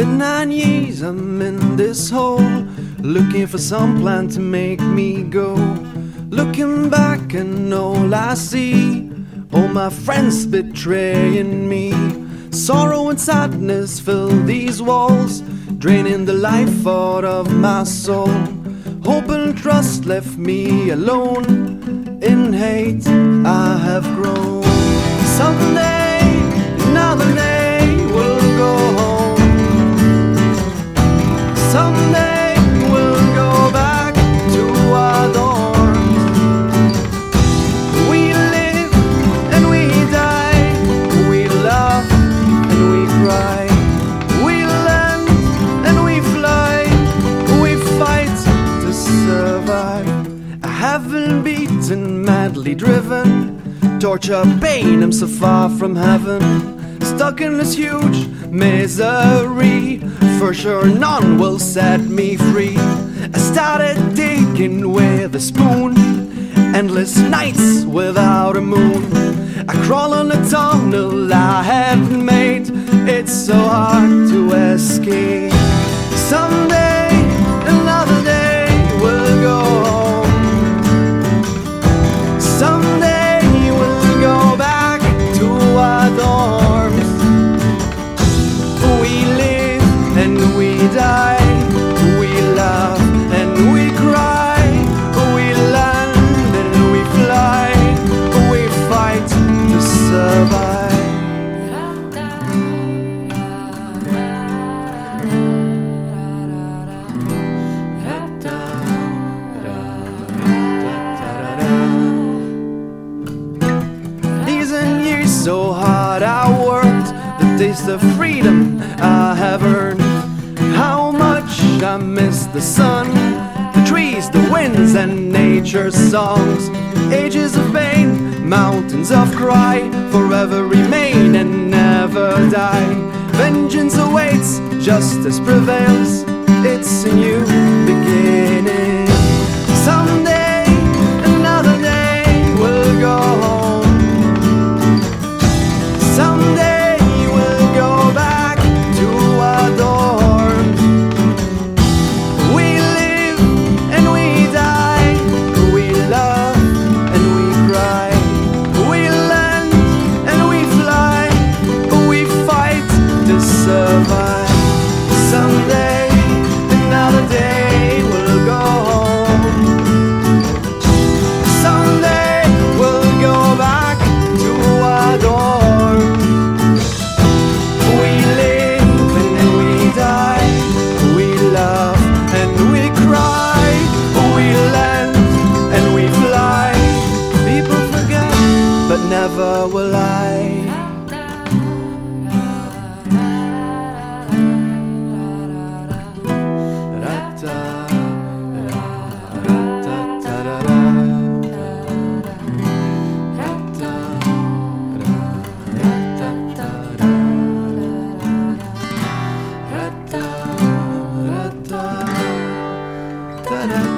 nine years I'm in this hole, looking for some plan to make me go. Looking back and all I see, all my friends betraying me. Sorrow and sadness fill these walls, draining the life out of my soul. Hope and trust left me alone. In hate, I have grown. Someday, I haven't beaten, madly driven. Torture, pain, I'm so far from heaven. Stuck in this huge misery. For sure, none will set me free. I started digging with a spoon. Endless nights without a moon. I crawl on a tunnel I have made. It's so hard to escape. Someday, so hard I worked, the taste of freedom I have earned. How much I miss the sun, the trees, the winds, and nature's songs. Ages of pain, mountains of cry, forever remain and never die. Vengeance awaits, justice prevails. It's a new beginning. Da-da.